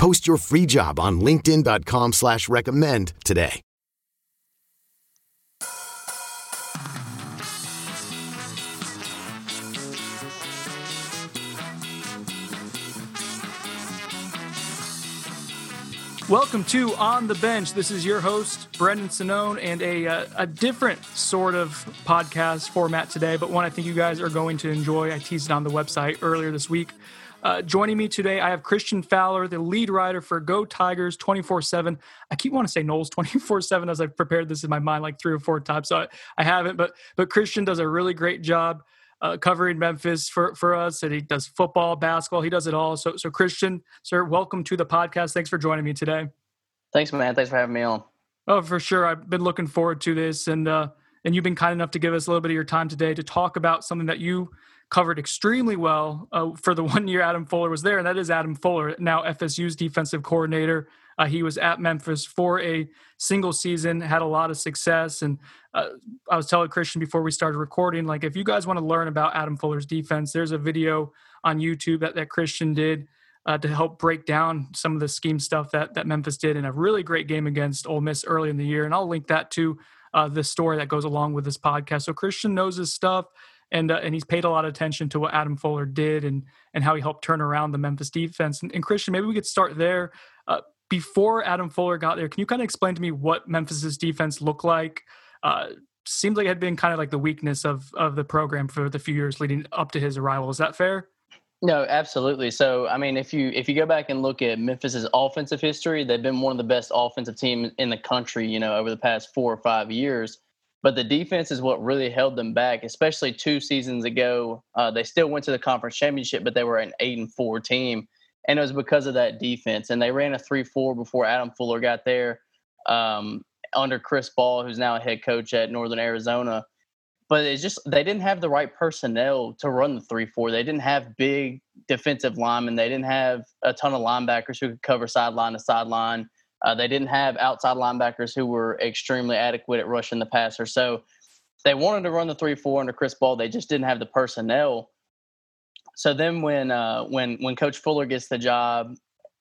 Post your free job on linkedin.com slash recommend today. Welcome to On the Bench. This is your host, Brendan Sonnone, and a, uh, a different sort of podcast format today, but one I think you guys are going to enjoy. I teased it on the website earlier this week. Uh, joining me today, I have Christian Fowler, the lead writer for Go Tigers 24 7. I keep wanting to say Noles 24 7 as I've prepared this in my mind like three or four times, so I, I haven't, but, but Christian does a really great job uh, covering Memphis for, for us, and he does football, basketball, he does it all. So, so Christian, sir, welcome to the podcast. Thanks for joining me today. Thanks, man. Thanks for having me on. Oh, for sure. I've been looking forward to this, and uh, and you've been kind enough to give us a little bit of your time today to talk about something that you covered extremely well uh, for the one year Adam Fuller was there, and that is Adam Fuller, now FSU's defensive coordinator. Uh, he was at Memphis for a single season, had a lot of success. And uh, I was telling Christian before we started recording, like, if you guys want to learn about Adam Fuller's defense, there's a video on YouTube that, that Christian did uh, to help break down some of the scheme stuff that, that Memphis did in a really great game against Ole Miss early in the year. And I'll link that to uh, the story that goes along with this podcast. So Christian knows his stuff and uh, and he's paid a lot of attention to what Adam Fuller did and and how he helped turn around the Memphis defense. And, and Christian, maybe we could start there. Uh, before Adam Fuller got there, can you kind of explain to me what Memphis's defense looked like? Uh, seems like it had been kind of like the weakness of of the program for the few years leading up to his arrival. Is that fair? No, absolutely. So, I mean, if you if you go back and look at Memphis's offensive history, they've been one of the best offensive teams in the country. You know, over the past four or five years. But the defense is what really held them back, especially two seasons ago. Uh, they still went to the conference championship, but they were an eight and four team and it was because of that defense. And they ran a three-four before Adam Fuller got there um, under Chris Ball, who's now a head coach at Northern Arizona. But it's just they didn't have the right personnel to run the three-four. They didn't have big defensive linemen. They didn't have a ton of linebackers who could cover sideline to sideline. Uh, they didn't have outside linebackers who were extremely adequate at rushing the passer. So they wanted to run the three-four under Chris Ball. They just didn't have the personnel so then when uh, when when Coach Fuller gets the job,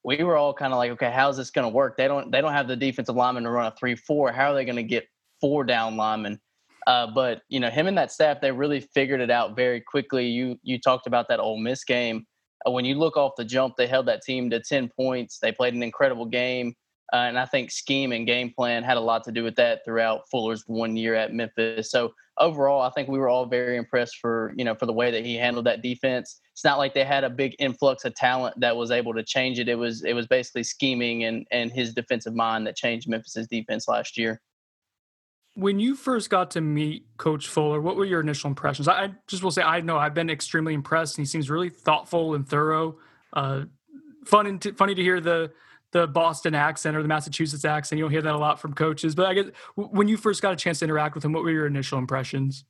we were all kind of like, okay, how's this going to work? They don't they don't have the defensive lineman to run a three four. How are they going to get four down linemen? Uh, but you know, him and that staff, they really figured it out very quickly. You you talked about that Ole Miss game. Uh, when you look off the jump, they held that team to ten points. They played an incredible game. Uh, and I think scheme and game plan had a lot to do with that throughout Fuller's one year at Memphis. So overall, I think we were all very impressed for you know for the way that he handled that defense. It's not like they had a big influx of talent that was able to change it. It was it was basically scheming and and his defensive mind that changed Memphis's defense last year. When you first got to meet Coach Fuller, what were your initial impressions? I just will say I know I've been extremely impressed, and he seems really thoughtful and thorough. Uh, fun to, funny to hear the the Boston accent or the Massachusetts accent. You don't hear that a lot from coaches. But I guess when you first got a chance to interact with him, what were your initial impressions?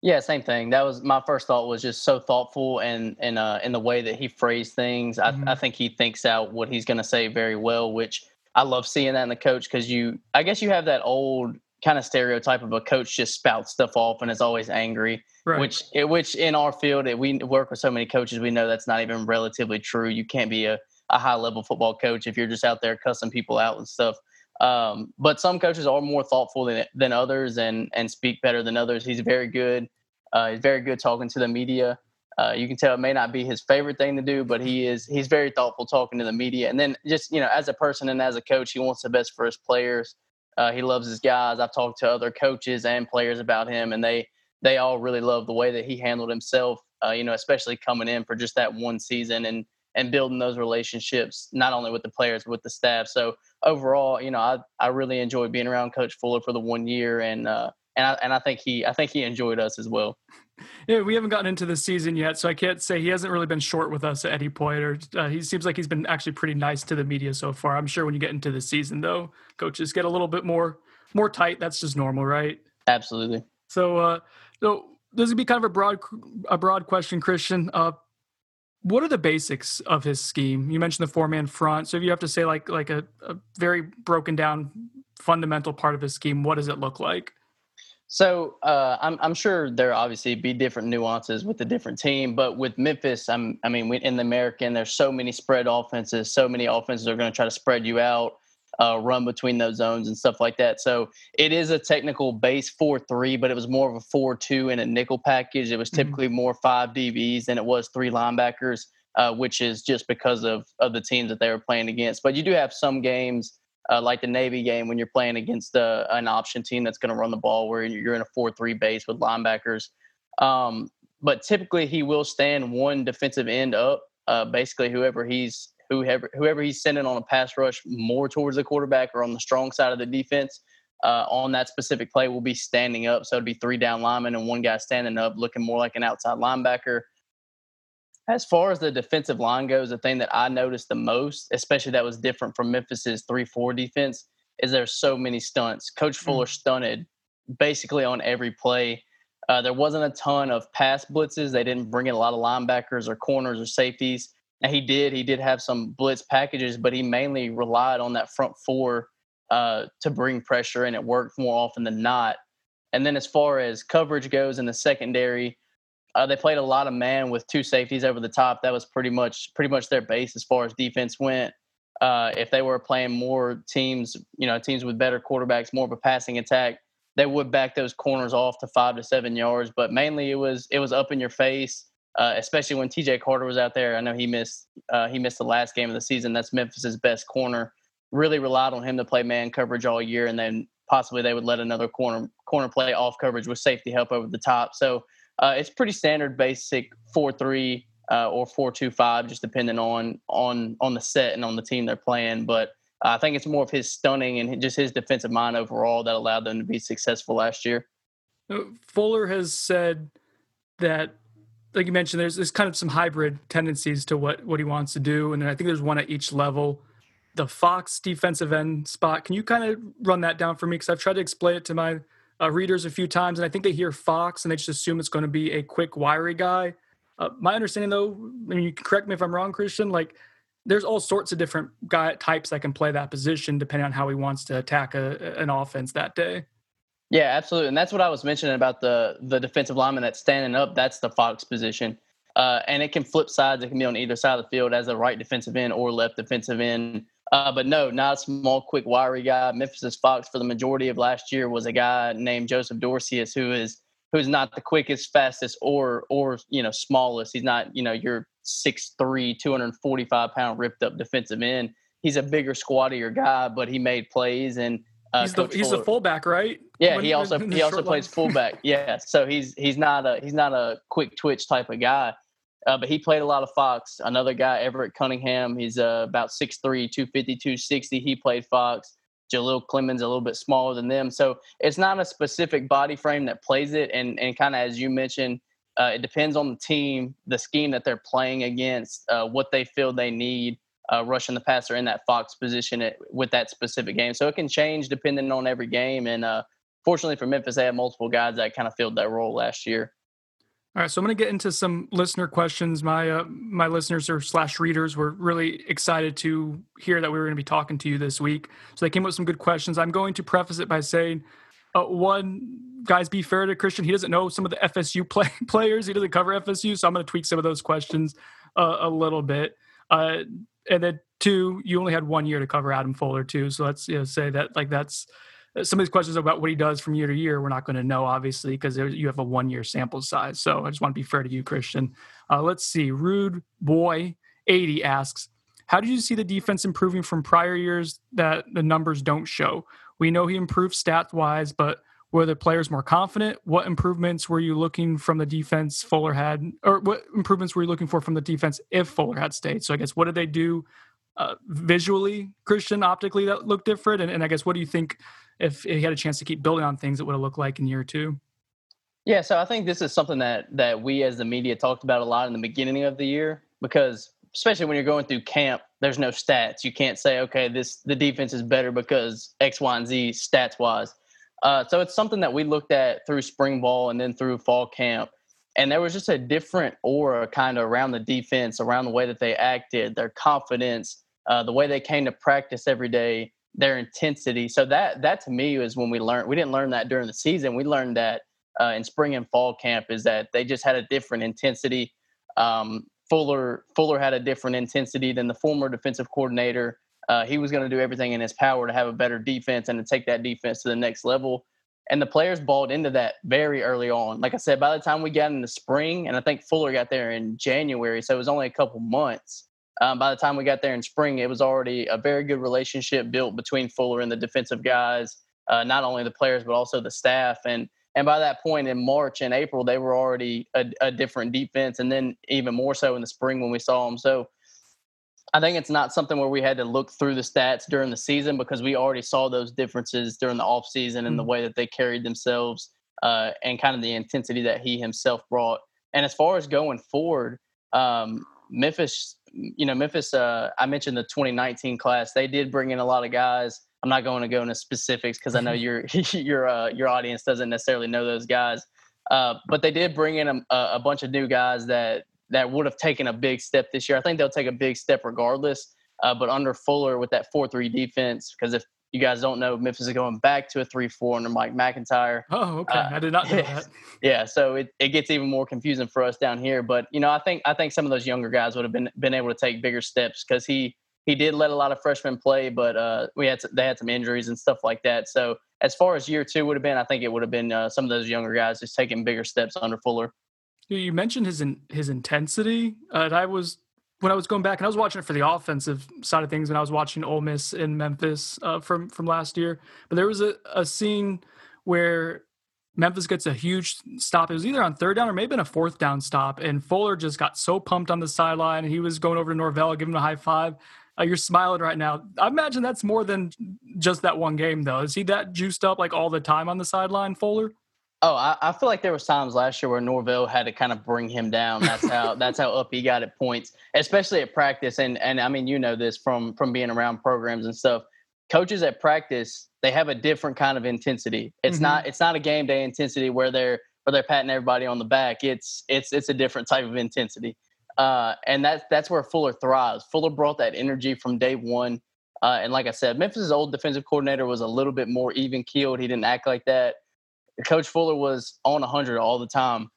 Yeah, same thing. That was my first thought was just so thoughtful and and uh, in the way that he phrased things. Mm-hmm. I, I think he thinks out what he's going to say very well, which I love seeing that in the coach because you, I guess you have that old kind of stereotype of a coach just spouts stuff off and is always angry. Right. Which which in our field, we work with so many coaches, we know that's not even relatively true. You can't be a a high level football coach if you're just out there cussing people out and stuff. Um, but some coaches are more thoughtful than, than others and and speak better than others. He's very good. Uh, he's very good talking to the media. Uh, you can tell it may not be his favorite thing to do, but he is he's very thoughtful talking to the media. And then just you know, as a person and as a coach, he wants the best for his players. Uh, he loves his guys. I've talked to other coaches and players about him, and they they all really love the way that he handled himself. Uh, you know, especially coming in for just that one season and and building those relationships not only with the players but with the staff. So overall, you know, I I really enjoyed being around Coach Fuller for the one year, and uh, and I and I think he I think he enjoyed us as well. Yeah, we haven't gotten into the season yet, so I can't say he hasn't really been short with us at any point. Or uh, he seems like he's been actually pretty nice to the media so far. I'm sure when you get into the season, though, coaches get a little bit more more tight. That's just normal, right? Absolutely. So, uh, so this would be kind of a broad, a broad question, Christian. Uh, what are the basics of his scheme? You mentioned the four man front. So if you have to say like like a, a very broken down fundamental part of his scheme, what does it look like? So uh, I'm I'm sure there obviously be different nuances with the different team, but with Memphis, I'm I mean in the American, there's so many spread offenses, so many offenses are going to try to spread you out uh, run between those zones and stuff like that. So it is a technical base four three, but it was more of a four two in a nickel package. It was mm-hmm. typically mm-hmm. more five DBs than it was three linebackers, uh, which is just because of of the teams that they were playing against. But you do have some games. Uh, like the Navy game, when you're playing against a, uh, an option team that's going to run the ball, where you're in a four-three base with linebackers, um, but typically he will stand one defensive end up. Uh, basically, whoever he's whoever whoever he's sending on a pass rush more towards the quarterback or on the strong side of the defense uh, on that specific play will be standing up. So it'd be three down linemen and one guy standing up, looking more like an outside linebacker. As far as the defensive line goes, the thing that I noticed the most, especially that was different from Memphis's three-four defense, is there's so many stunts. Coach mm. Fuller stunted basically on every play. Uh, there wasn't a ton of pass blitzes. They didn't bring in a lot of linebackers or corners or safeties. And he did. He did have some blitz packages, but he mainly relied on that front four uh, to bring pressure, and it worked more often than not. And then as far as coverage goes in the secondary, uh, they played a lot of man with two safeties over the top. That was pretty much pretty much their base as far as defense went. Uh, if they were playing more teams, you know, teams with better quarterbacks, more of a passing attack, they would back those corners off to five to seven yards. But mainly, it was it was up in your face uh, especially when TJ Carter was out there. I know he missed uh, he missed the last game of the season. That's Memphis's best corner. Really relied on him to play man coverage all year, and then possibly they would let another corner corner play off coverage with safety help over the top. So uh, it's pretty standard, basic four three uh, or four two five, just depending on on on the set and on the team they're playing. But I think it's more of his stunting and just his defensive mind overall that allowed them to be successful last year. Fuller has said that like you mentioned, there's there's kind of some hybrid tendencies to what what he wants to do, and I think there's one at each level. The Fox defensive end spot. Can you kind of run that down for me? Because I've tried to explain it to my uh, readers a few times, and I think they hear Fox and they just assume it's going to be a quick, wiry guy. Uh, my understanding, though, I mean, you can correct me if I'm wrong, Christian. Like, there's all sorts of different guy types that can play that position depending on how he wants to attack a, an offense that day. Yeah, absolutely, and that's what I was mentioning about the the defensive lineman that's standing up. That's the Fox position, uh, and it can flip sides. It can be on either side of the field as a right defensive end or left defensive end. Uh, but no, not a small, quick, wiry guy. Memphis's Fox for the majority of last year was a guy named Joseph Dorceus, who is who's not the quickest, fastest, or or you know smallest. He's not you know your 6'3", 245 pound ripped up defensive end. He's a bigger, squattier guy, but he made plays and uh, he's the he's the fullback, right? Yeah, when, he also he also plays fullback. yeah, so he's he's not a he's not a quick twitch type of guy, uh, but he played a lot of Fox. Another guy, Everett Cunningham, he's uh, about 6'3", 250, 260. He played Fox. Jaleel Clemens a little bit smaller than them, so it's not a specific body frame that plays it. And and kind of as you mentioned, uh, it depends on the team, the scheme that they're playing against, uh, what they feel they need uh, rushing the passer in that Fox position at, with that specific game. So it can change depending on every game. And uh, fortunately for Memphis, they have multiple guys that kind of filled that role last year. All right, so I'm going to get into some listener questions. My uh, my listeners or slash readers were really excited to hear that we were going to be talking to you this week. So they came up with some good questions. I'm going to preface it by saying, uh, one, guys, be fair to Christian. He doesn't know some of the FSU play, players. He doesn't cover FSU, so I'm going to tweak some of those questions uh, a little bit. And then two, you only had one year to cover Adam Fuller too. So let's you know, say that like that's uh, some of these questions about what he does from year to year. We're not going to know obviously because you have a one year sample size. So I just want to be fair to you, Christian. Uh, let's see. Rude boy eighty asks, how did you see the defense improving from prior years that the numbers don't show? We know he improved stats wise, but were the players more confident? What improvements were you looking from the defense Fuller had, or what improvements were you looking for from the defense if Fuller had stayed? So I guess what did they do uh, visually, Christian, optically that looked different? And, and I guess what do you think if he had a chance to keep building on things, it would have looked like in year two? Yeah, so I think this is something that that we as the media talked about a lot in the beginning of the year because especially when you're going through camp, there's no stats. You can't say, okay, this the defense is better because X, Y, and Z stats wise Uh, so it's something that we looked at through spring ball and then through fall camp. And there was just a different aura kind of around the defense, around the way that they acted, their confidence, uh, the way they came to practice every day, their intensity. So that that to me was when we learned. We didn't learn that during the season. We learned that uh, in spring and fall camp is that they just had a different intensity. Um, Fuller Fuller had a different intensity than the former defensive coordinator. Uh, he was going to do everything in his power to have a better defense and to take that defense to the next level. And the players bought into that very early on. Like I said, by the time we got in the spring, and I think Fuller got there in January, so it was only a couple months. Um, by the time we got there in spring, it was already a very good relationship built between Fuller and the defensive guys, uh, not only the players but also the staff. And and by that point in March and April, they were already a, a different defense, and then even more so in the spring when we saw them. So I think it's not something where we had to look through the stats during the season because we already saw those differences during the offseason and mm-hmm. the way that they carried themselves uh, and kind of the intensity that he himself brought. And as far as going forward, um, Memphis, you know, Memphis, uh, I mentioned the 2019 class. They did bring in a lot of guys I'm not going to go into specifics because I know your your uh, your audience doesn't necessarily know those guys. Uh, but they did bring in a, a, bunch of new guys that that would have taken a big step this year. I think they'll take a big step regardless. Uh, but under Fuller with that four three defense, because if you guys don't know, Memphis is going back to a three four under Mike McIntyre. Oh, okay. Uh, I did not know that. Yeah, so it, it gets even more confusing for us down here. But you know, I think I think some of those younger guys would have been been able to take bigger steps because he he did let a lot of freshmen play, but uh, we had to, they had some injuries and stuff like that. So as far as year two would have been, I think it would have been uh, some of those younger guys just taking bigger steps under Fuller. You mentioned his in, his intensity. Uh, I was when I was going back and I was watching it for the offensive side of things, and I was watching Ole Miss in Memphis uh, from from last year. But there was a, a scene where Memphis gets a huge stop. It was either on third down or maybe in a fourth down stop. And Fuller just got so pumped on the sideline. He was going over to Norvell, giving him a high five. Uh, you're smiling right now. I imagine that's more than just that one game, though. Is he that juiced up like all the time on the sideline, Fuller? Oh, I, I, feel like there was times last year where Norvell had to kind of bring him down. That's how that's how up he got at points, especially at practice. And and I mean, you know this from from being around programs and stuff. Coaches at practice, they have a different kind of intensity. It's mm-hmm. not it's not a game day intensity where they're where they're patting everybody on the back. It's it's it's a different type of intensity. Uh, and that's that's where Fuller thrives. Fuller brought that energy from day one. Uh, and like I said, Memphis' old defensive coordinator was a little bit more even keeled. He didn't act like that. Coach Fuller was on 100 all the time,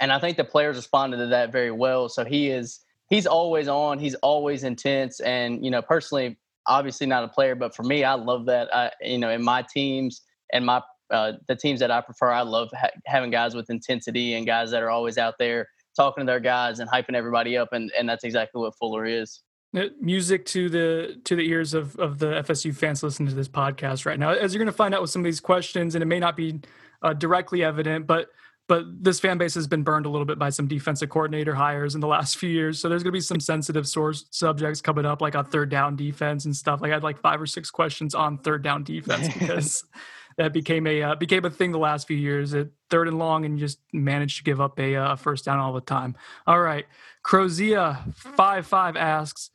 and I think the players responded to that very well. So he is he's always on. He's always intense. And you know, personally, obviously not a player, but for me, I love that. I, you know, in my teams and my uh, the teams that I prefer, I love ha- having guys with intensity and guys that are always out there talking to their guys and hyping everybody up, and and that's exactly what Fuller is. Uh, music to the to the ears of of the FSU fans listening to this podcast right now. As you're going to find out with some of these questions, and it may not be uh, directly evident, but but this fan base has been burned a little bit by some defensive coordinator hires in the last few years. So there's going to be some sensitive source subjects coming up, like on third down defense and stuff. Like I had like five or six questions on third down defense because that became a uh, became a thing the last few years. At third and long, and you just managed to give up a uh, first down all the time. All right, Crozia five five asks.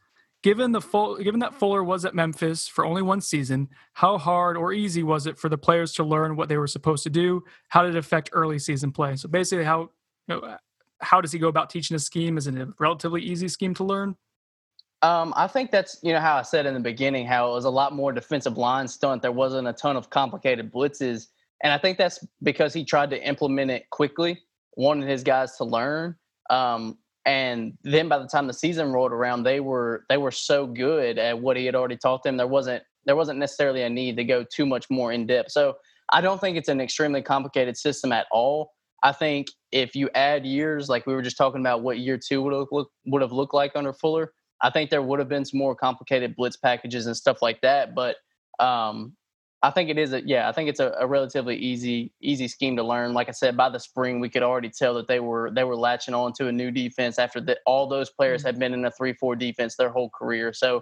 Given the full, given that Fuller was at Memphis for only one season, how hard or easy was it for the players to learn what they were supposed to do? How did it affect early season play? So basically, how you know, how does he go about teaching a scheme? Is it a relatively easy scheme to learn? Um, I think that's you know how I said in the beginning how it was a lot more defensive line stunt. There wasn't a ton of complicated blitzes, and I think that's because he tried to implement it quickly, wanted his guys to learn. Um, and then by the time the season rolled around, they were they were so good at what he had already taught them. There wasn't there wasn't necessarily a need to go too much more in depth. So I don't think it's an extremely complicated system at all. I think if you add years, like we were just talking about, what year two would have look, would have looked like under Fuller I think there would have been some more complicated blitz packages and stuff like that. But um, I think it is a yeah, I think it's a, a, relatively easy easy scheme to learn. Like I said, by the spring we could already tell that they were they were latching on to a new defense after that all those players mm-hmm. had been in a three four defense their whole career. So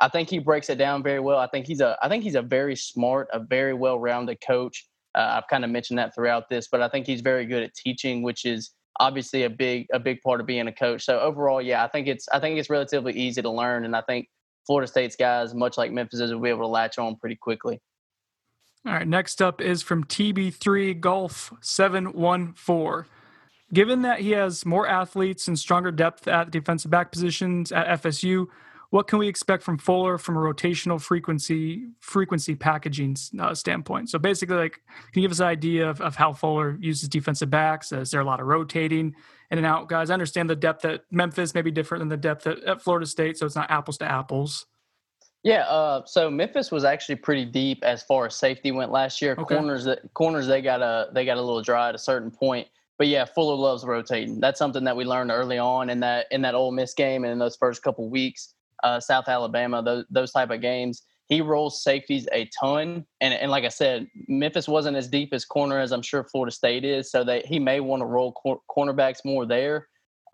I think he breaks it down very well. I think he's a I think he's a very smart, a very well rounded coach. Uh, I've kind of mentioned that throughout this, but I think he's very good at teaching, which is obviously a big a big part of being a coach. So overall, yeah, I think it's I think it's relatively easy to learn, and I think Florida State's guys, much like Memphis's, will be able to latch on pretty quickly. All right, next up is from TB3 Golf 714. Given that he has more athletes and stronger depth at defensive back positions at FSU, what can we expect from Fuller from a rotational frequency frequency packaging uh, standpoint? So basically, like, can you give us an idea of, of how Fuller uses defensive backs? Is there a lot of rotating in and out guys? I understand the depth at Memphis may be different than the depth at, at Florida State, so it's not apples to apples. Yeah, uh, so Memphis was actually pretty deep as far as safety went last year. Okay. Corners, that corners, they got a they got a little dry at a certain point. But yeah, Fuller loves rotating. That's something that we learned early on in that in that Ole Miss game and in those first couple weeks, uh, South Alabama, those those type of games. He rolls safeties a ton, and and like I said, Memphis wasn't as deep as corner as I'm sure Florida State is, so that he may want to roll cor- cornerbacks more there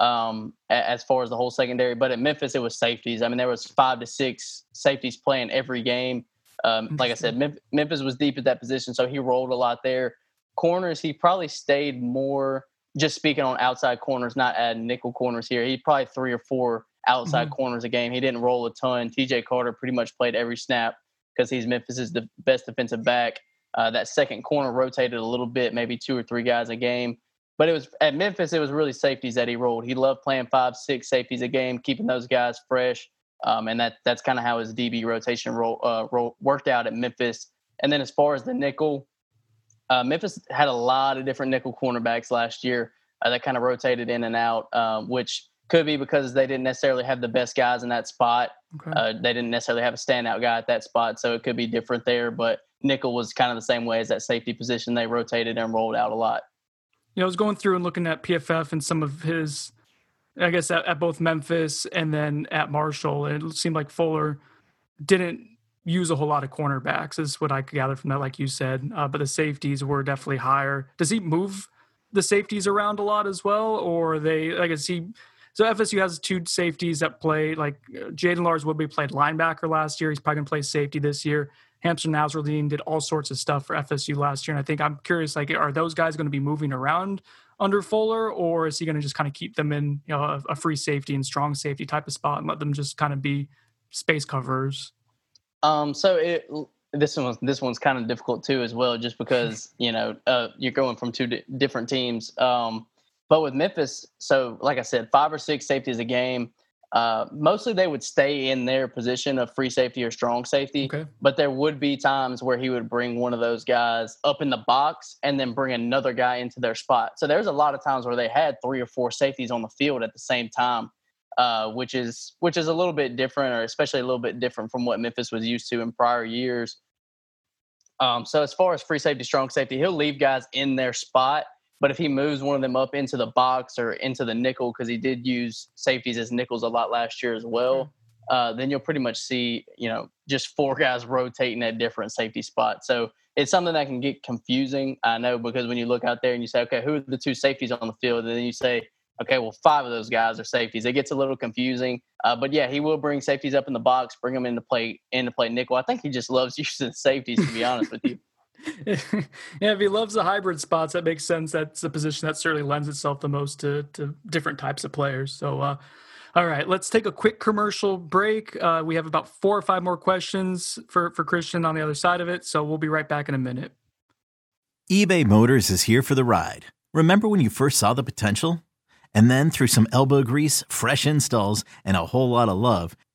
um, as far as the whole secondary. But at Memphis, it was safeties. I mean, there was five to six safeties playing every game. Um, like I said, Memphis was deep at that position, so he rolled a lot there. Corners, he probably stayed more. Just speaking on outside corners, not adding nickel corners here. He probably three or four outside mm-hmm. corners a game. He didn't roll a ton. T.J. Carter pretty much played every snap because he's Memphis's the best defensive back. Uh, that second corner rotated a little bit, maybe two or three guys a game. But it was at Memphis, it was really safeties that he rolled. He loved playing five, six safeties a game, keeping those guys fresh. Um, and that that's kind of how his DB rotation roll, uh, roll, worked out at Memphis. And then as far as the nickel, uh, Memphis had a lot of different nickel cornerbacks last year uh, that kind of rotated in and out, um, which could be because they didn't necessarily have the best guys in that spot. Okay. Uh, they didn't necessarily have a standout guy at that spot, so it could be different there. But nickel was kind of the same way as that safety position. They rotated and rolled out a lot. You know, I was going through and looking at PFF and some of his, I guess, at, at both Memphis and then at Marshall, and it seemed like Fuller didn't use a whole lot of cornerbacks, is what I could gather from that, like you said. Uh, but the safeties were definitely higher. Does he move the safeties around a lot as well, or they, like, is he? So FSU has two safeties that play. Like Jaden Jayden Lars Woodbey played linebacker last year. He's probably going to play safety this year. Hamsah Nasirildeen did all sorts of stuff for FSU last year. And I think I'm curious, like, are those guys going to be moving around under Fuller, or is he going to just kind of keep them in you know, a, a, free safety and strong safety type of spot and let them just kind of be space covers? Um, so it this one this one's kind of difficult too as well, just because you know uh, you're going from two di- different teams. Um, but with Memphis, so like I said, five or six safeties a game. Uh, mostly they would stay in their position of free safety or strong safety, okay. but there would be times where he would bring one of those guys up in the box and then bring another guy into their spot. So there's a lot of times where they had three or four safeties on the field at the same time, uh, which is which is a little bit different, or especially a little bit different from what Memphis was used to in prior years. Um, so as far as free safety, strong safety, he'll leave guys in their spot but if he moves one of them up into the box or into the nickel, because he did use safeties as nickels a lot last year as well, uh, then you'll pretty much see, you know, just four guys rotating at different safety spots. So it's something that can get confusing. I know because when you look out there and you say, okay, who are the two safeties on the field? And then you say, okay, well, five of those guys are safeties. It gets a little confusing. Uh, but yeah, he will bring safeties up in the box, bring them into play into play nickel. I think he just loves using safeties, to be honest with you. Yeah, if he loves the hybrid spots, that makes sense. That's a position that certainly lends itself the most to, to different types of players. So, uh, all right, let's take a quick commercial break. Uh, we have about four or five more questions for, for Christian on the other side of it. So we'll be right back in a minute. eBay Motors is here for the ride. Remember when you first saw the potential? And then through some elbow grease, fresh installs, and a whole lot of love,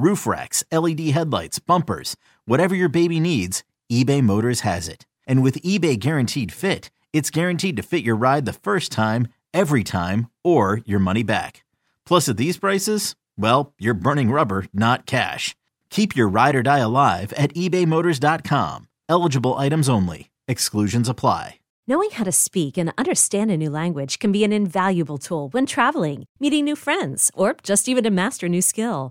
roof racks, LED headlights, bumpers, whatever your baby needs, eBay Motors has it. And with eBay Guaranteed Fit, it's guaranteed to fit your ride the first time, every time, or your money back. Plus, at these prices, well, you're burning rubber, not cash. Keep your ride or die alive at ebaymotors.com. Eligible items only. Exclusions apply. Knowing how to speak and understand a new language can be an invaluable tool when traveling, meeting new friends, or just even to master a new skill.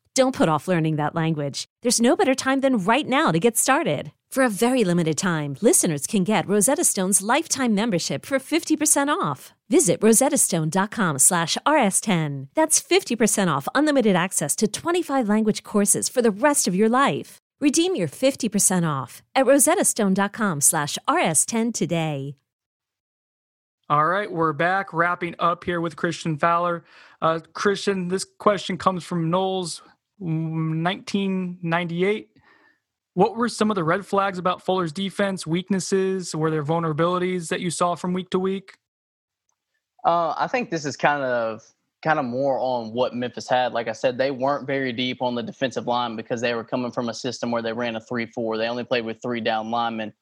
Don't put off learning that language. There's no better time than right now to get started. For a very limited time, listeners can get Rosetta Stone's lifetime membership for 50% off. Visit rosettastone.com slash rs10. That's 50% off unlimited access to 25 language courses for the rest of your life. Redeem your 50% off at rosettastone.com slash rs10 today. All right, we're back wrapping up here with Christian Fowler. Uh, Christian, this question comes from Knowles, 1998. What were some of the red flags about Fuller's defense, weaknesses? Were there vulnerabilities that you saw from week to week? Uh, I think this is kind of kind of more on what Memphis had. Like I said, they weren't very deep on the defensive line because they were coming from a system where they ran a three-four. They only played with three down linemen.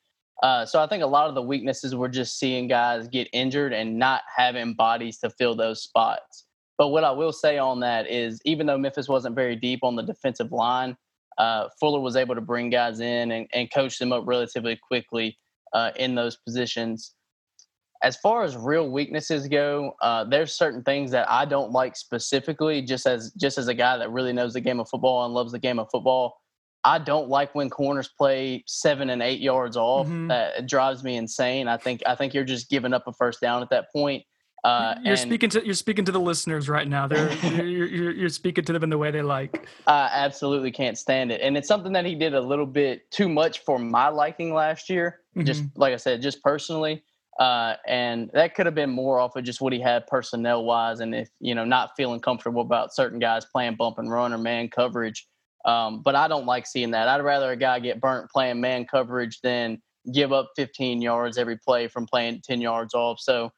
Uh, so I think a lot of the weaknesses were just seeing guys get injured and not having bodies to fill those spots. But what I will say on that is, even though Memphis wasn't very deep on the defensive line, uh, Fuller was able to bring guys in and, and coach them up relatively quickly uh, in those positions. As far as real weaknesses go, uh, there's certain things that I don't like specifically. Just as just as a guy that really knows the game of football and loves the game of football, I don't like when corners play seven and eight yards off. Mm-hmm. That drives me insane. I think I think you're just giving up a first down at that point. Uh, you're and, speaking to you're speaking to the listeners right now. They're you're, you're, you're, speaking to them in the way they like. I absolutely can't stand it, and it's something that he did a little bit too much for my liking last year. Mm-hmm. Just like I said, just personally, uh, and that could have been more off of just what he had personnel wise, and if you know not feeling comfortable about certain guys playing bump and run or man coverage. Um, but I don't like seeing that. I'd rather a guy get burnt playing man coverage than give up 15 yards every play from playing 10 yards off. So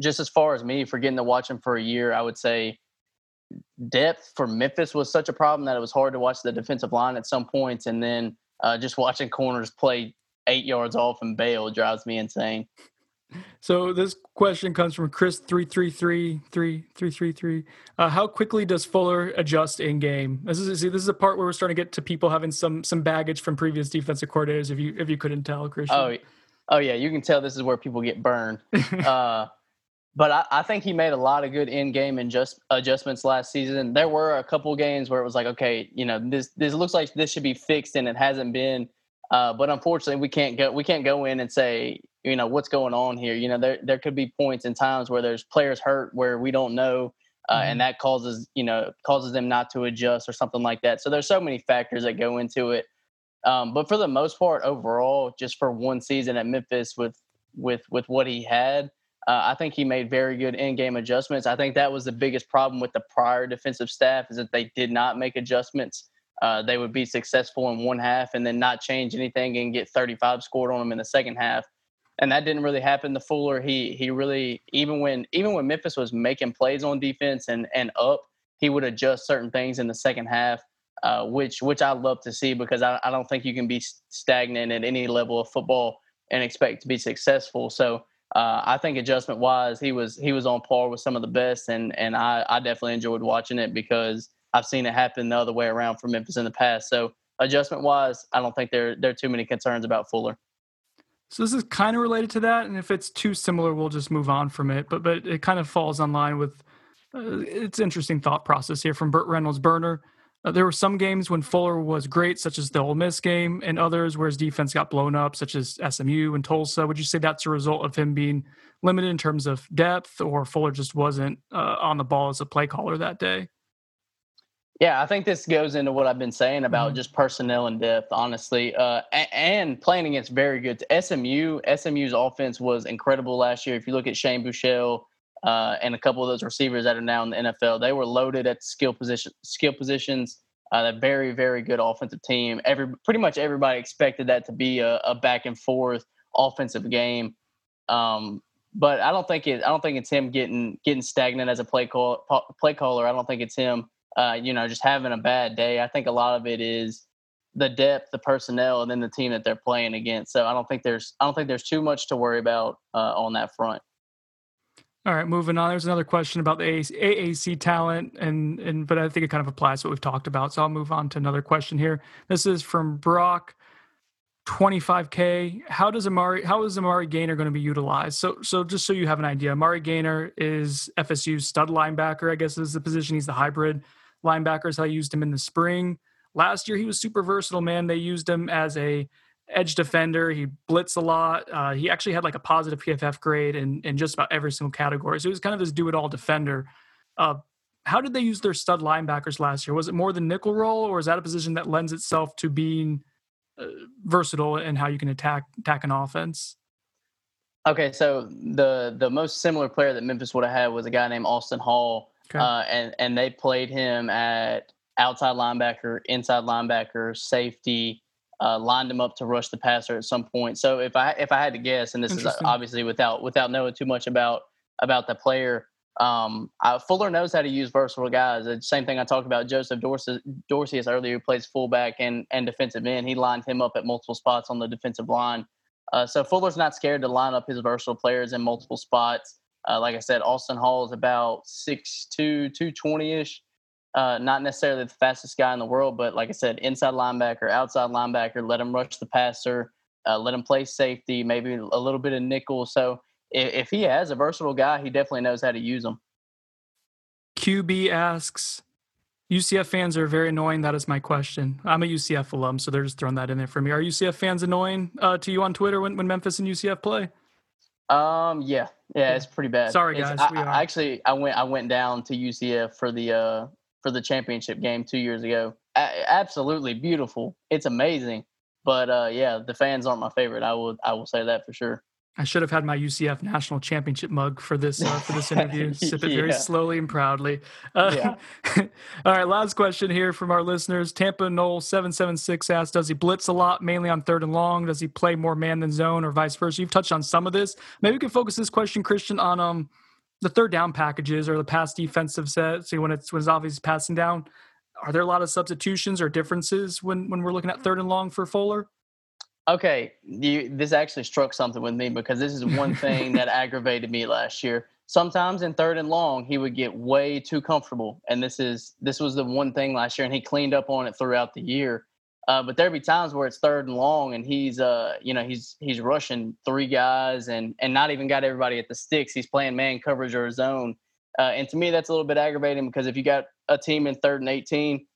just as far as me for getting to watch him for a year, I would say depth for Memphis was such a problem that it was hard to watch the defensive line at some points, and then uh, just watching corners play eight yards off and bail drives me insane. So this question comes from Chris three three three three three three three. Uh, how quickly does Fuller adjust in game? This is see, this is a part where we're starting to get to people having some some baggage from previous defensive coordinators. If you if you couldn't tell, Christian. Oh, oh yeah, you can tell this is where people get burned. uh, but I, I, think he made a lot of good in-game adjust, adjustments last season. There were a couple games where it was like, okay, you know, this this looks like this should be fixed, and it hasn't been. Uh, but unfortunately, we can't go we can't go in and say, you know, what's going on here. You know, there there could be points and times where there's players hurt where we don't know, uh, mm-hmm. and that causes you know causes them not to adjust or something like that. So there's so many factors that go into it. Um, but for the most part, overall, just for one season at Memphis with with with what he had uh, I think he made very good in-game adjustments. I think that was the biggest problem with the prior defensive staff is that they did not make adjustments. Uh, they would be successful in one half and then not change anything and get 35 scored on them in the second half. And that didn't really happen to Fuller. He he really even when even when Memphis was making plays on defense and and up, he would adjust certain things in the second half, uh, which which I love to see because I, I don't think you can be stagnant at any level of football and expect to be successful. So uh, I think adjustment wise, he was he was on par with some of the best, and and I, I definitely enjoyed watching it because I've seen it happen the other way around for Memphis in the past. So adjustment wise, I don't think there there are too many concerns about Fuller. So this is kind of related to that, and if it's too similar, we'll just move on from it. But but it kind of falls on line with uh, it's interesting thought process here from Burt Reynolds Burner. Uh, there were some games when Fuller was great, such as the Ole Miss game, and others where his defense got blown up, such as SMU and Tulsa. Would you say that's a result of him being limited in terms of depth, or Fuller just wasn't uh, on the ball as a play caller that day? Yeah, I think this goes into what I've been saying about mm-hmm. just personnel and depth, honestly, uh, and, and, playing against very good SMU. SMU's offense was incredible last year. If you look at Shane Buechele, uh, and a couple of those receivers that are now in the NFL. They were loaded at skill position skill positions. Uh, a very very good offensive team. Every pretty much everybody expected that to be a, a back and forth offensive game. Um, but I don't think it. I don't think it's him getting getting stagnant as a play call play caller. I don't think it's him. Uh, you know, just having a bad day. I think a lot of it is the depth, the personnel, and then the team that they're playing against. So I don't think there's I don't think there's too much to worry about uh, on that front. All right, moving on. There's another question about the AAC talent, and and but I think it kind of applies to what we've talked about. So I'll move on to another question here. This is from Brock. 25k. How does Amari? How is Amari Gainer going to be utilized? So, so just so you have an idea, Amari Gainer is FSU's stud linebacker. I guess is the position. He's the hybrid linebacker. Is how I used him in the spring. Last year, he was super versatile. Man, they used him as a edge defender. He blitzed a lot. Uh, he actually had like a positive PFF grade in, in just about every single category. So he was kind of this do it all defender. Uh, how did they use their stud linebackers last year? Was it more the nickel role, or is that a position that lends itself to being uh, versatile in how you can attack attack an offense? Okay, so the the most similar player that Memphis would have had was a guy named Austin Hall, okay. uh, and and they played him at outside linebacker, inside linebacker, safety, uh, lined him up to rush the passer at some point. So if I if I had to guess, and this is obviously without without knowing too much about about the player, um, I, Fuller knows how to use versatile guys. The same thing I talked about Joseph Dorsey, Dorsey earlier, who plays fullback and and defensive end. He lined him up at multiple spots on the defensive line. Uh, so Fuller's not scared to line up his versatile players in multiple spots. Uh, like I said, Austin Hall is about 6'2", 220 ish uh, not necessarily the fastest guy in the world, but like I said, inside linebacker, outside linebacker, let him rush the passer, uh, let him play safety, maybe a little bit of nickel. So if, if he has a versatile guy, he definitely knows how to use them. QB asks, UCF fans are very annoying. That is my question. I'm a UCF alum, so they're just throwing that in there for me. Are UCF fans annoying uh, to you on Twitter when, when Memphis and UCF play? Um, yeah, yeah, it's pretty bad. Sorry, guys. I, I, actually, I went, I went down to UCF for the uh, for the championship game two years ago. A- absolutely beautiful. It's amazing. But uh, yeah, the fans aren't my favorite. I will I will say that for sure. I should have had my UCF national championship mug for this uh, for this interview. Sip it yeah. very slowly and proudly. Uh, yeah. all right, last question here from our listeners. Tampa Noel seven seven six asks, "Does he blitz a lot, mainly on third and long? Does he play more man than zone, or vice versa?" You've touched on some of this. Maybe we can focus this question, Christian, on um the third down packages or the pass defensive set. See when it's when it's obviously passing down. Are there a lot of substitutions or differences when when we're looking at third and long for Fuller? Okay, you, this actually struck something with me because this is one thing that aggravated me last year. Sometimes in third and long, he would get way too comfortable, and this is this was the one thing last year, and he cleaned up on it throughout the year. Uh, but there'd be times where it's third and long, and he's uh, you know, he's he's rushing three guys and and not even got everybody at the sticks. He's playing man coverage or zone, uh, and to me that's a little bit aggravating because if you got a team in third and eighteen,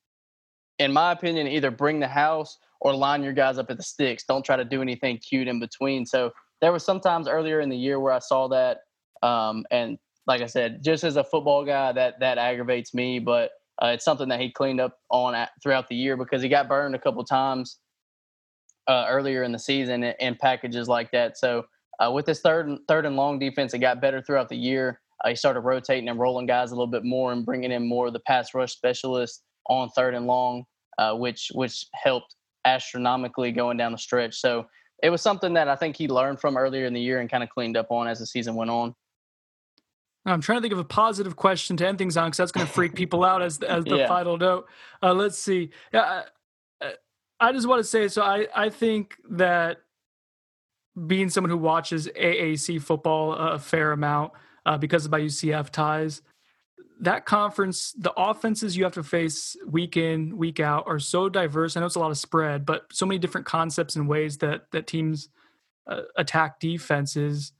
in my opinion, either bring the house or line your guys up at the sticks. Don't try to do anything cute in between. So there was sometimes earlier in the year where I saw that, um, and like I said, just as a football guy, that that aggravates me, but uh, it's something that he cleaned up on at, throughout the year because he got burned a couple times uh, earlier in the season in, in, packages like that. So uh, with this third and third and long defense, it got better throughout the year. Uh, he started rotating and rolling guys a little bit more and bringing in more of the pass rush specialists on third and long, uh, which which helped astronomically going down the stretch. So it was something that I think he learned from earlier in the year and kind of cleaned up on as the season went on. I'm trying to think of a positive question to end things on because that's going to freak people out as as the yeah. final note. Uh, let's see. Yeah, I, I just want to say so. I I think that being someone who watches AAC football a fair amount uh, because of my UCF ties, that conference, the offenses you have to face week in week out are so diverse. I know it's a lot of spread, but so many different concepts and ways that that teams uh, attack defenses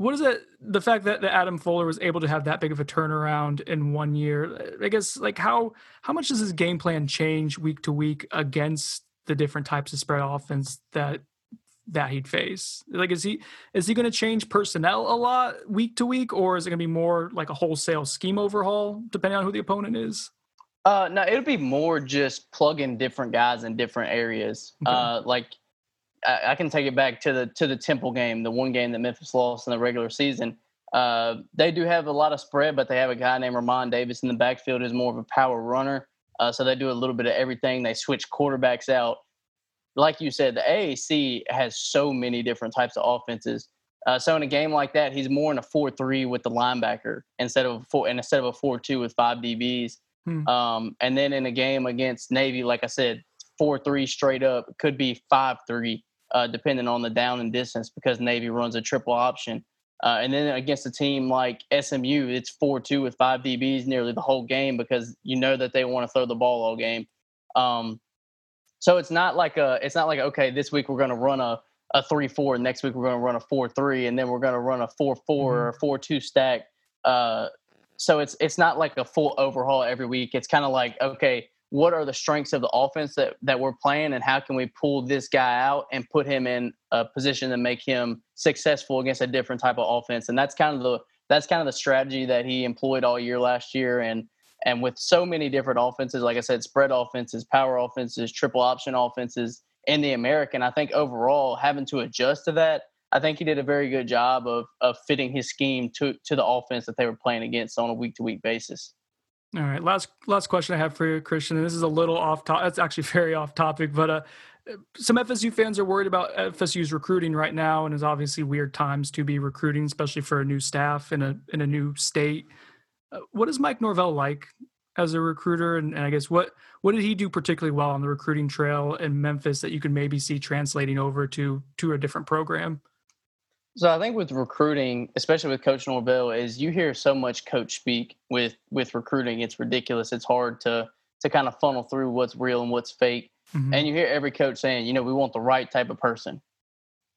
what is it the fact that, that adam fuller was able to have that big of a turnaround in one year? I guess like how how much does his game plan change week to week against the different types of spread offense that that he'd face? Like is he is he going to change personnel a lot week to week or is it going to be more like a wholesale scheme overhaul depending on who the opponent is? Uh no it'll be more just plugging different guys in different areas. Okay. uh like I, I, can take it back to the to the Temple game, the one game that Memphis lost in the regular season. Uh, they do have a lot of spread, but they have a guy named Re'Mahn Davis in the backfield who's more of a power runner. Uh, so they do a little bit of everything. They switch quarterbacks out. Like you said, the AAC has so many different types of offenses. Uh, so in a game like that, he's more in a four-three with the linebacker instead of a four, and instead of a four-two with five DBs. Hmm. Um, and then in a game against Navy, like I said, four three straight up. Could be five three, uh, depending on the down and distance, because Navy runs a triple option. Uh, and then against a team like SMU, it's four two with five DBs nearly the whole game because you know that they want to throw the ball all game. Um, so it's not like a it's not like okay this week we're going to run a a three four next week we're going to run a four three and then we're going to run a four four mm-hmm. or four two stack. Uh, so it's it's not like a full overhaul every week. It's kind of like okay what are the strengths of the offense that, that we're playing and how can we pull this guy out and put him in a position to make him successful against a different type of offense and that's kind of the that's kind of the strategy that he employed all year last year and and with so many different offenses, like I said, spread offenses, power offenses, triple option offenses in the American, I think overall having to adjust to that, I think he did a very good job of of fitting his scheme to to the offense that they were playing against on a week to week basis. All right, last last question I have for you, Christian, and this is a little off topic. It's actually very off topic, but uh, some FSU fans are worried about FSU's recruiting right now, and it's obviously weird times to be recruiting, especially for a new staff in a in a new state. Uh, what is Mike Norvell like as a recruiter, and, and, I guess what what did he do particularly well on the recruiting trail in Memphis that you can maybe see translating over to to a different program? So I think with recruiting, especially with Coach Norvell, is you hear so much coach speak with with recruiting. It's ridiculous. It's hard to to kind of funnel through what's real and what's fake. Mm-hmm. And you hear every coach saying, you know, we want the right type of person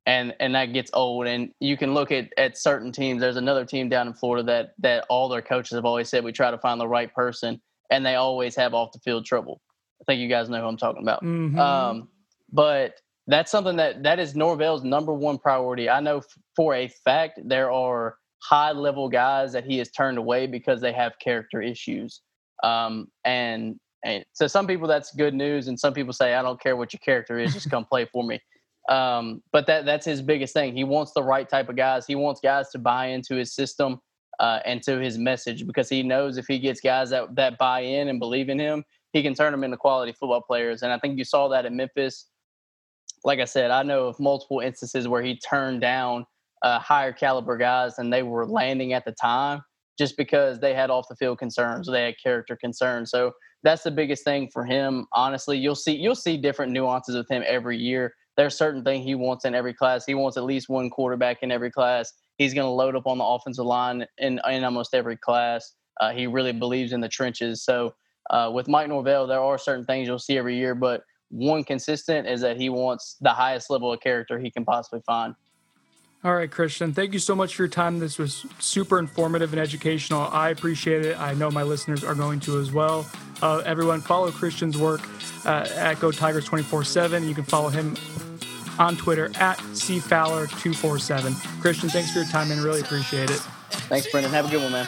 and and that gets old. And you can look at at certain teams. There's another team down in Florida that that all their coaches have always said we try to find the right person, and they always have off the field trouble. I think you guys know who I'm talking about. Mm-hmm. Um, but that's something that that is Norvell's number one priority. I know f- for a fact there are high level guys that he has turned away because they have character issues. Um, and and so some people that's good news, and some people say I don't care what your character is, just come play for me. Um, but that that's his biggest thing. He wants the right type of guys. He wants guys to buy into his system uh, and to his message because he knows if he gets guys that that buy in and believe in him, he can turn them into quality football players. And I think you saw that in Memphis. Like I said, I know of multiple instances where he turned down uh, higher caliber guys and they were landing at the time just because they had off the field concerns, they had character concerns. So that's the biggest thing for him. Honestly, you'll see you'll see different nuances with him every year there's certain thing he wants in every class. He wants at least one quarterback in every class. He's going to load up on the offensive line in, in almost every class. Uh, he really believes in the trenches. So uh, with Mike Norvell, there are certain things you'll see every year, but one consistent is that he wants the highest level of character he can possibly find. All right, Christian, thank you so much for your time. This was super informative and educational. I appreciate it. I know my listeners are going to as well. Uh, everyone, follow Christian's work uh, at Go Tigers 24 7. You can follow him on Twitter at cfowler247. Christian, thanks for your time and really appreciate it. Thanks, Brendan. Have a good one, man.